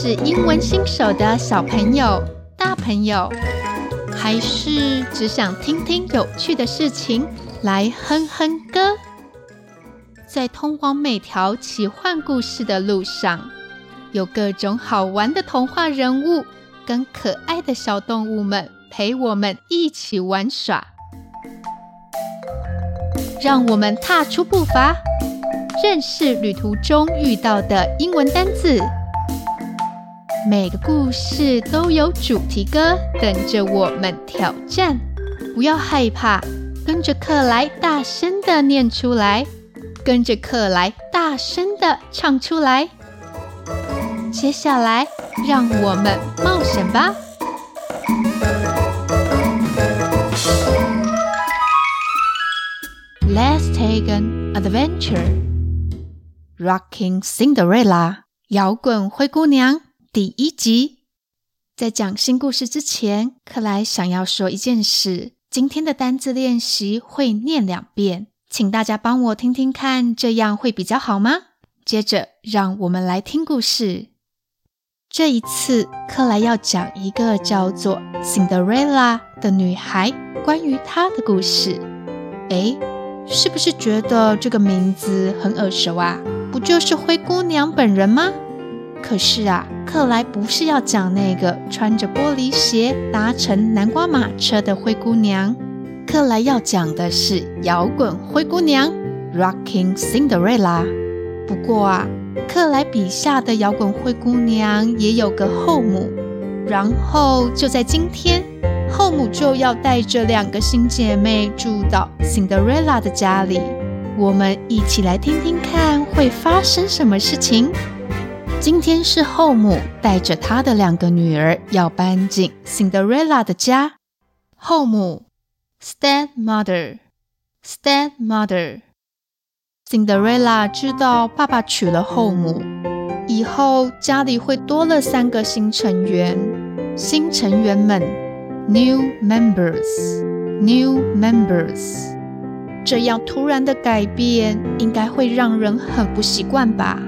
是英文新手的小朋友、大朋友，还是只想听听有趣的事情来哼哼歌？在通往每条奇幻故事的路上，有各种好玩的童话人物跟可爱的小动物们陪我们一起玩耍。让我们踏出步伐，认识旅途中遇到的英文单字。每个故事都有主题歌等着我们挑战，不要害怕，跟着克莱大声地念出来，跟着克莱大声地唱出来。接下来，让我们冒险吧！Let's take an adventure. Rocking Cinderella，摇滚灰姑娘第一集。在讲新故事之前，克莱想要说一件事：今天的单字练习会念两遍，请大家帮我听听看，这样会比较好吗？接着，让我们来听故事。这一次，克莱要讲一个叫做 Cinderella 的女孩关于她的故事。诶。是不是觉得这个名字很耳熟啊？不就是灰姑娘本人吗？可是啊，克莱不是要讲那个穿着玻璃鞋搭乘南瓜马车的灰姑娘，克莱要讲的是摇滚灰姑娘 （Rocking Cinderella）。不过啊，克莱笔下的摇滚灰姑娘也有个后母，然后就在今天。后母就要带着两个新姐妹住到 Cinderella 的家里，我们一起来听听看会发生什么事情。今天是后母带着她的两个女儿要搬进 Cinderella 的家。后母，stepmother，stepmother。Cinderella 知道爸爸娶了后母，以后家里会多了三个新成员，新成员们。New members, new members。这样突然的改变，应该会让人很不习惯吧？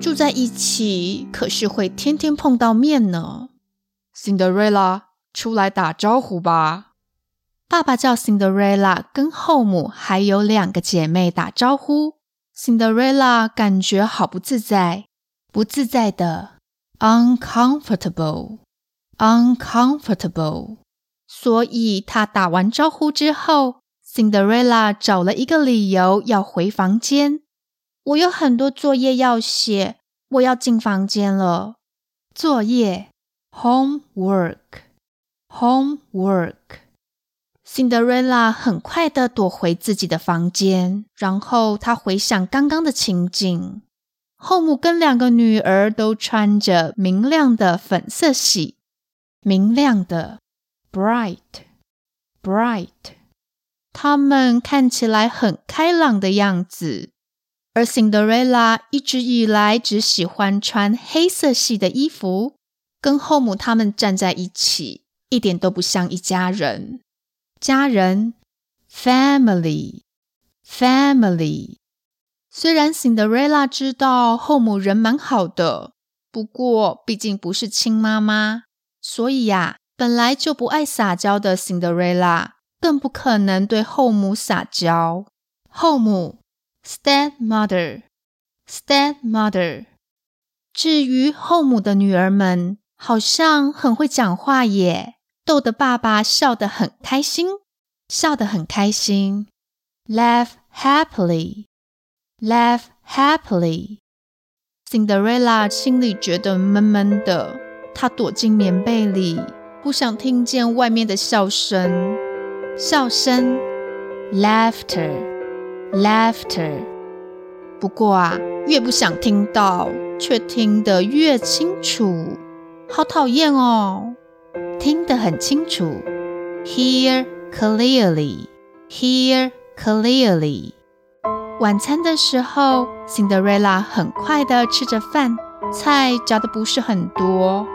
住在一起，可是会天天碰到面呢。Cinderella，出来打招呼吧。爸爸叫 Cinderella 跟后母还有两个姐妹打招呼。Cinderella 感觉好不自在，不自在的，uncomfortable, uncomfortable。所以，她打完招呼之后，Cinderella 找了一个理由要回房间。我有很多作业要写，我要进房间了。作业，homework，homework。Cinderella 很快的躲回自己的房间，然后她回想刚刚的情景。后母跟两个女儿都穿着明亮的粉色系，明亮的。Bright, bright，他们看起来很开朗的样子。而 Cinderella 一直以来只喜欢穿黑色系的衣服，跟后母他们站在一起，一点都不像一家人。家人，family, family。虽然 Cinderella 知道后母人蛮好的，不过毕竟不是亲妈妈，所以呀。本来就不爱撒娇的 Cinderella，更不可能对后母撒娇。后母 ，stepmother，stepmother。至于后母的女儿们，好像很会讲话耶，逗得爸爸笑得很开心，笑得很开心。Laugh happily，laugh happily。Cinderella 心里觉得闷闷的，她躲进棉被里。不想听见外面的笑声，笑声 Laughter。不过啊，越不想听到，却听得越清楚，好讨厌哦！听得很清楚，hear clearly，hear clearly。晚餐的时候，Cinderella 很快地吃着饭，菜夹的不是很多。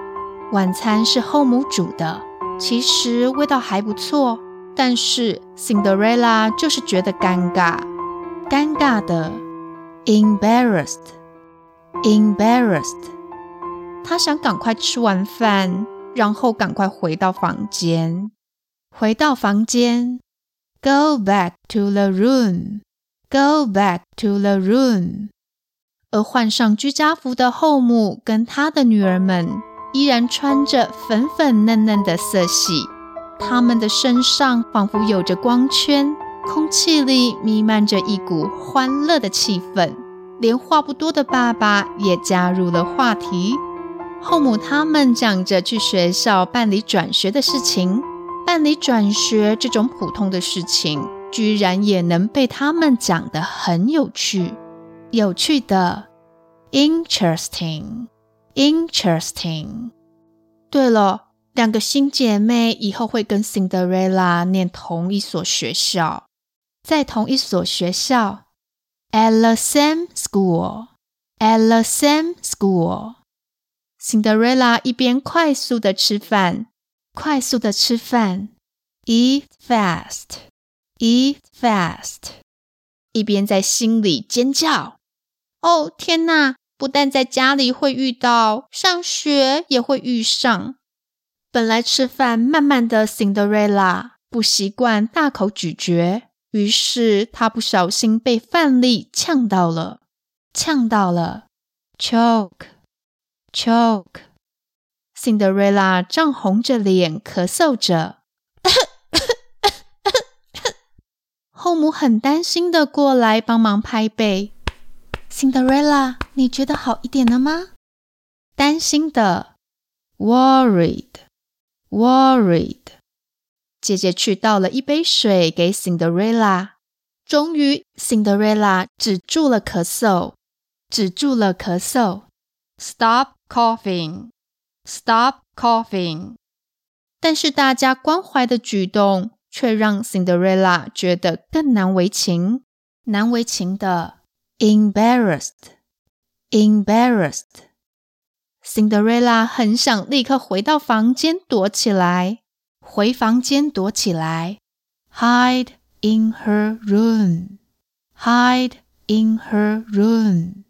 晚餐是后母煮的，其实味道还不错，但是 Cinderella 就是觉得尴尬，尴尬的，embarrassed，embarrassed。他想赶快吃完饭，然后赶快回到房间。回到房间，Go back to the room. Go back to the room. 而换上居家服的后母跟她的女儿们，依然穿着粉粉嫩嫩的色系，她们的身上仿佛有着光圈，空气里弥漫着一股欢乐的气氛。连话不多的爸爸也加入了话题。后母他们讲着去学校办理转学的事情，办理转学这种普通的事情，居然也能被他们讲得很有趣。有趣的，interesting，interesting。对了，两个新姐妹以后会跟 Cinderella 念同一所学校，在同一所学校，at the same school，at the same school。Cinderella 一边快速的吃饭，快速的吃饭，eat fast，eat fast，一边在心里尖叫。哦，天哪！不但在家里会遇到，上学也会遇上。本来吃饭慢慢的 Cinderella 不习惯大口咀嚼，于是他不小心被饭粒呛到了，呛到了，choke，choke。Cinderella 涨红着脸咳嗽着，后母很担心的过来帮忙拍背。Cinderella，你觉得好一点了吗？担心的，worried，worried。姐姐去倒了一杯水给 Cinderella，终于 Cinderella 止住了咳嗽，止住了咳嗽。Stop coughing，stop coughing。但是大家关怀的举动却让 Cinderella 觉得更难为情，难为情的。Embarrassed, embarrassed. Cinderella 很想立刻回到房间躲起来，回房间躲起来。Hide in her room, hide in her room.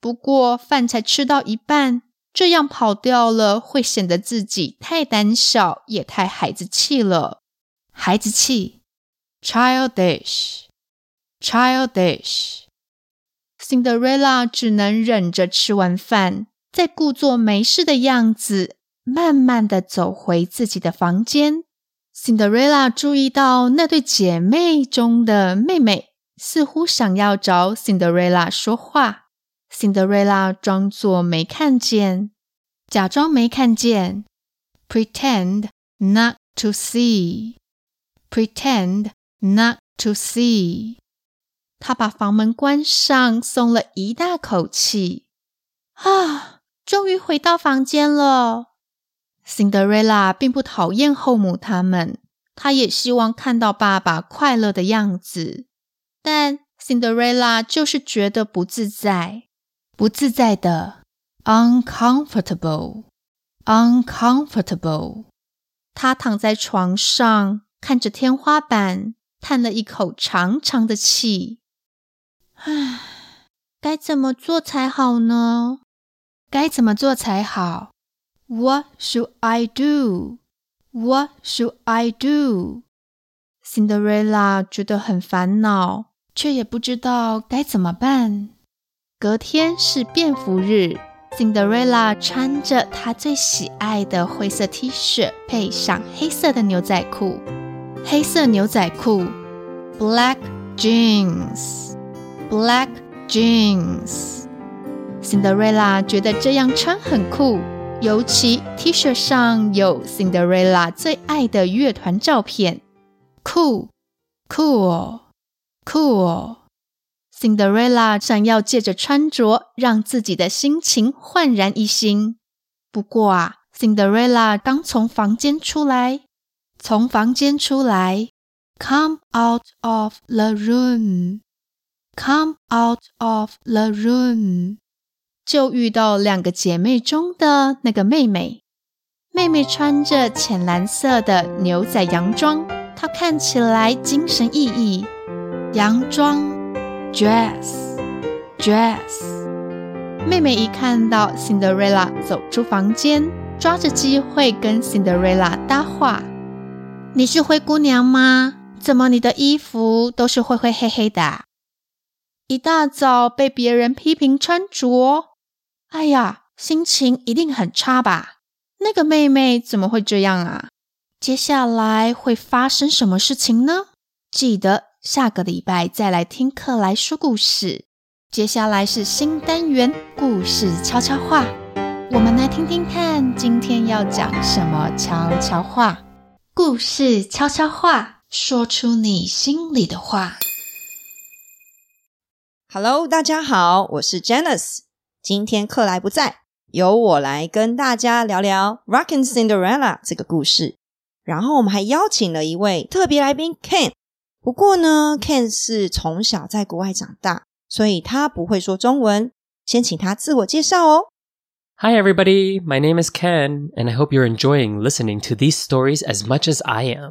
不过饭才吃到一半，这样跑掉了会显得自己太胆小，也太孩子气了。孩子气，childish, childish. Cinderella 只能忍着吃完饭，再故作没事的样子，慢慢的走回自己的房间。Cinderella 注意到那对姐妹中的妹妹似乎想要找 Cinderella 说话。Cinderella 装作没看见，假装没看见，pretend not to see，pretend not to see。她把房门关上，松了一大口气。啊，终于回到房间了。Cinderella 并不讨厌后母他们，她也希望看到爸爸快乐的样子。但 Cinderella 就是觉得不自在，不自在的，uncomfortable，uncomfortable。她躺在床上，看着天花板，叹了一口长长的气。唉，该怎么做才好呢？该怎么做才好 ？What should I do? What should I do? Cinderella 觉得很烦恼，却也不知道该怎么办。隔天是便服日，Cinderella 穿着她最喜爱的灰色 T 恤，配上黑色的牛仔裤，黑色牛仔裤，Black jeans。Black jeans。Cinderella 觉得这样穿很酷， 尤其 T 恤上有 Cinderella 最爱的乐团照片。Cool, cool, cool。Cinderella 想要借着穿着让自己的心情焕然一新。不过啊，Cinderella 刚从房间出来，从房间出来，Come out of the room。Come out of the room，就遇到两个姐妹中的那个妹妹。妹妹穿着浅蓝色的牛仔洋装，她看起来精神奕奕。洋装，dress，dress。妹妹一看到 Cinderella 走出房间，抓着机会跟 Cinderella 搭话：“你是灰姑娘吗？怎么你的衣服都是灰灰黑黑的？一大早被别人批评穿着，哎呀，心情一定很差吧？那个妹妹怎么会这样啊？接下来会发生什么事情呢？记得下个礼拜再来听课来说故事。”接下来是新单元故事悄悄话，我们来听听看，今天要讲什么悄悄话？故事悄悄话，说出你心里的话。Hello，大家好，我是 Janice。今天克莱不在，由我来跟大家聊聊《Rockin' Cinderella》这个故事。然后我们还邀请了一位特别来宾 Ken。不过呢，Ken 是从小在国外长大。所以他不会说中文，先请他自我介绍哦。Hi everybody, my name is Ken, and I hope you're enjoying listening to these stories as much as I am.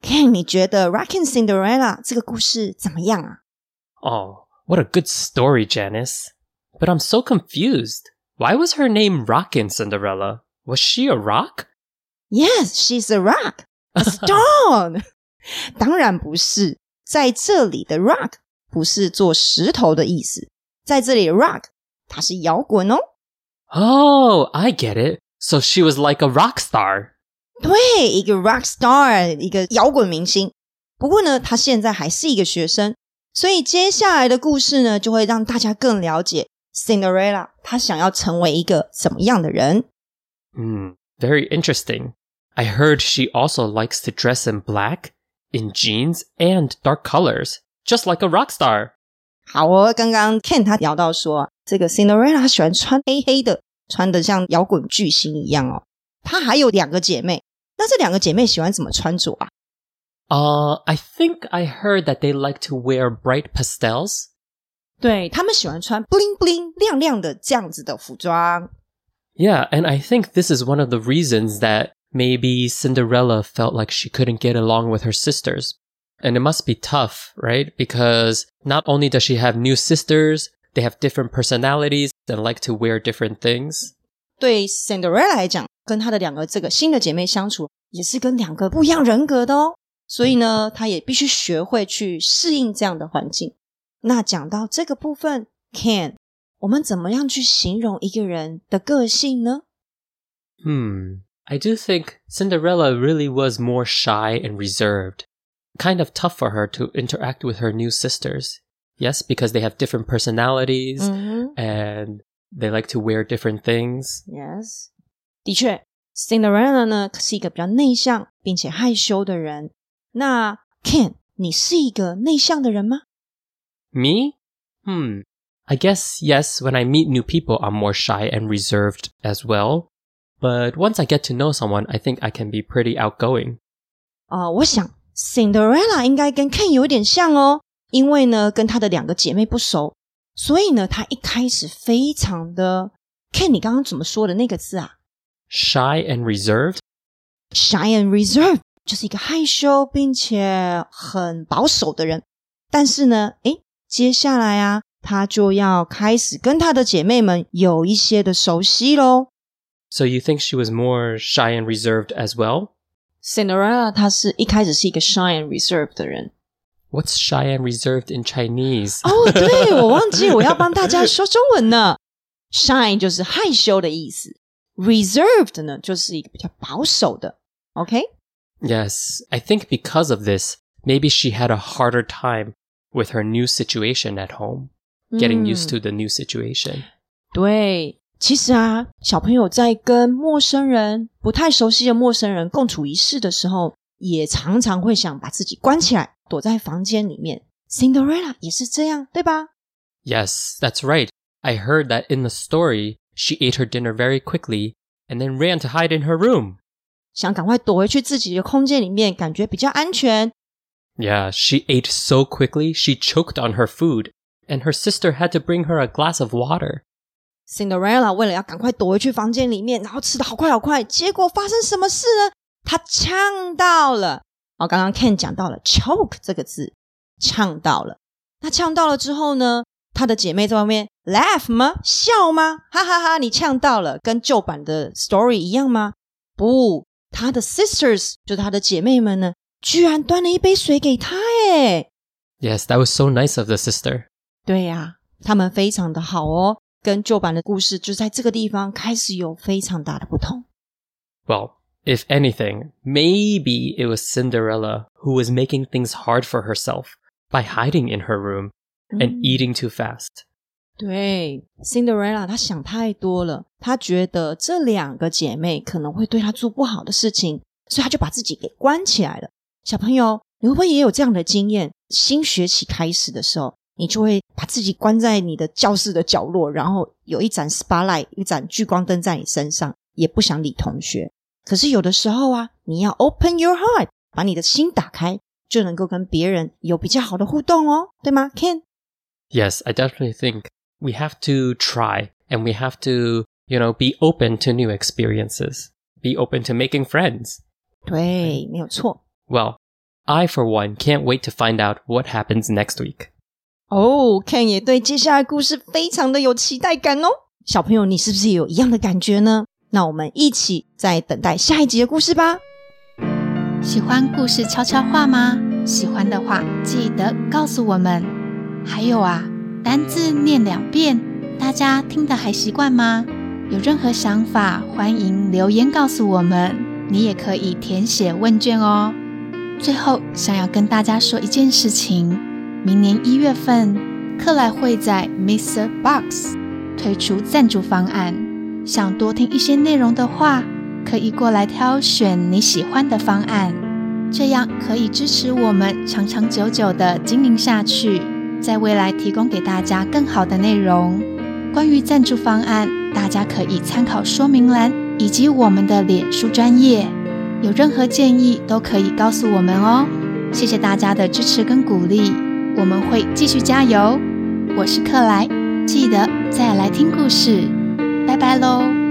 Ken，你觉得《Rockin' Cinderella》这个故事怎么样啊？Oh, what a good story, Janice. But I'm so confused. Why was her name Rockin' Cinderella? Was she a rock? Yes, she's a rock. A stone. 当然不是，在这里的 rock 不是做石头的意思，在这里，rock 它是摇滚哦。Oh, I get it. So she was like a rock star. 对，一个 rock star，一个摇滚明星。不过呢，她现在还是一个学生，所以接下来的故事呢，就会让大家更了解 Cinderella 她想要成为一个怎么样的人。Hmm, very interesting. I heard she also likes to dress in black, in jeans, and dark colors. Just like a rock star。好哦，刚刚 Ken 他聊到说，这个 Cinderella 她喜欢穿黑黑的，穿得像摇滚巨星一样哦。她还有两个姐妹，那这两个姐妹喜欢怎么穿着啊？呃、uh,，I think I heard that they like to wear bright pastels。对，她们喜欢穿 bling bling 亮亮的这样子的服装。Yeah, and I think this is one of the reasons that maybe Cinderella felt like she couldn't get along with her sisters. And it must be tough, right? Because not only does she have new sisters, they have different personalities and like to wear different things. 对 Cinderella 来讲，跟她的两个这个新的姐妹相处，也是跟两个不一样人格的哦。所以呢，她也必须学会去适应这样的环境。那讲到这个部分，Ken， 我们怎么样去形容一个人的个性呢？Hmm, I do think Cinderella really was more shy and reserved. kind of tough for her to interact with her new sisters. Yes, because they have different personalities mm-hmm. and they like to wear different things. Yes. 的确，Cinderella 呢是一个比较内向并且害羞的人。那 Ken，你是一个内向的人吗？Me? Hmm. I guess yes. When I meet new people, I'm more shy and reserved as well. But once I get to know someone, I think I can be pretty outgoing. 啊、uh,，我想。Cinderella 应该跟 Ken 有点像哦，因为呢，跟她的两个姐妹不熟，所以呢，她一开始非常的 Ken，你刚刚怎么说的那个字啊？Shy and reserved。Shy and reserved 就是一个害羞并且很保守的人。但是呢，诶，接下来啊， 她就要开始跟她的姐妹们有一些的熟悉喽。So you think she was more shy and reserved as well? Cinderella 她是一开始是一个 shy and reserved 的人。What's shy and reserved in Chinese？哦、oh,，对，我忘记我要帮大家说中文呢。 shy 就是害羞的意思，reserved 呢就是一个比较保守的。OK？Yes, I think because of this, maybe she had a harder time with her new situation at home, getting used to the new situation. 对。其实啊，小朋友在跟陌生人、不太熟悉的陌生人共处一室的时候，也常常会想把自己关起来，躲在房间里面。Cinderella 也是这样，对吧？Yes, that's right. I heard that in the story, she ate her dinner very quickly and then ran to hide in her room. 想赶快躲回去自己的空间里面，感觉比较安全。Yeah, she ate so quickly, she choked on her food, and her sister had to bring her a glass of water. Cinderella 为了要赶快躲回去房间里面，然后吃得好快好快，结果发生什么事呢？她呛到了。哦，刚刚 Ken 讲到了 choke 这个字，呛到了。那呛到了之后呢，她的姐妹在外面 ？Laugh 吗？笑吗？哈哈哈！你呛到了，跟旧版的 story 一样吗？不，她的 sisters 就她的姐妹们呢，居然端了一杯水给她，诶 Yes, that was so nice of the sister. 对呀，他们非常的好哦，跟旧版的故事就在这个地方开始有非常大的不同。Well, if anything, maybe it was Cinderella who was making things hard for herself by hiding in her room and eating too fast. 对，Cinderella 她想太多了，她觉得这两个姐妹可能会对她做不好的事情，所以她就把自己给关起来了。小朋友，你会不会也有这样的经验？新学期开始的时候，你就会把自己关在你的教室的角落，然后有一盏 spotlight，一盏聚光灯在你身上，也不想理同学。可是有的时候啊，你要 open your heart，把你的心打开，就能够跟别人有比较好的互动哦，对吗，Ken？Yes, I definitely think we have to try and we have to, you know, be open to new experiences, be open to making friends. 对，没有错。Well, I, for one, can't wait to find out what happens next week. 哦，Ken 也对接下来故事非常的有期待感哦。小朋友，你是不是也有一样的感觉呢？那我们一起在等待下一集的故事吧。喜欢故事悄悄话吗？喜欢的话，记得告诉我们。还有啊，单字念两遍，大家听得还习惯吗？有任何想法，欢迎留言告诉我们。你也可以填写问卷哦。最后，想要跟大家说一件事情：明年一月份，克莱会在 Mr. Box 推出赞助方案。想多听一些内容的话，可以过来挑选你喜欢的方案，这样可以支持我们长长久久的经营下去，在未来提供给大家更好的内容。关于赞助方案，大家可以参考说明栏以及我们的脸书专业。有任何建议都可以告诉我们哦，谢谢大家的支持跟鼓励，我们会继续加油。我是克莱，记得再来听故事，拜拜喽。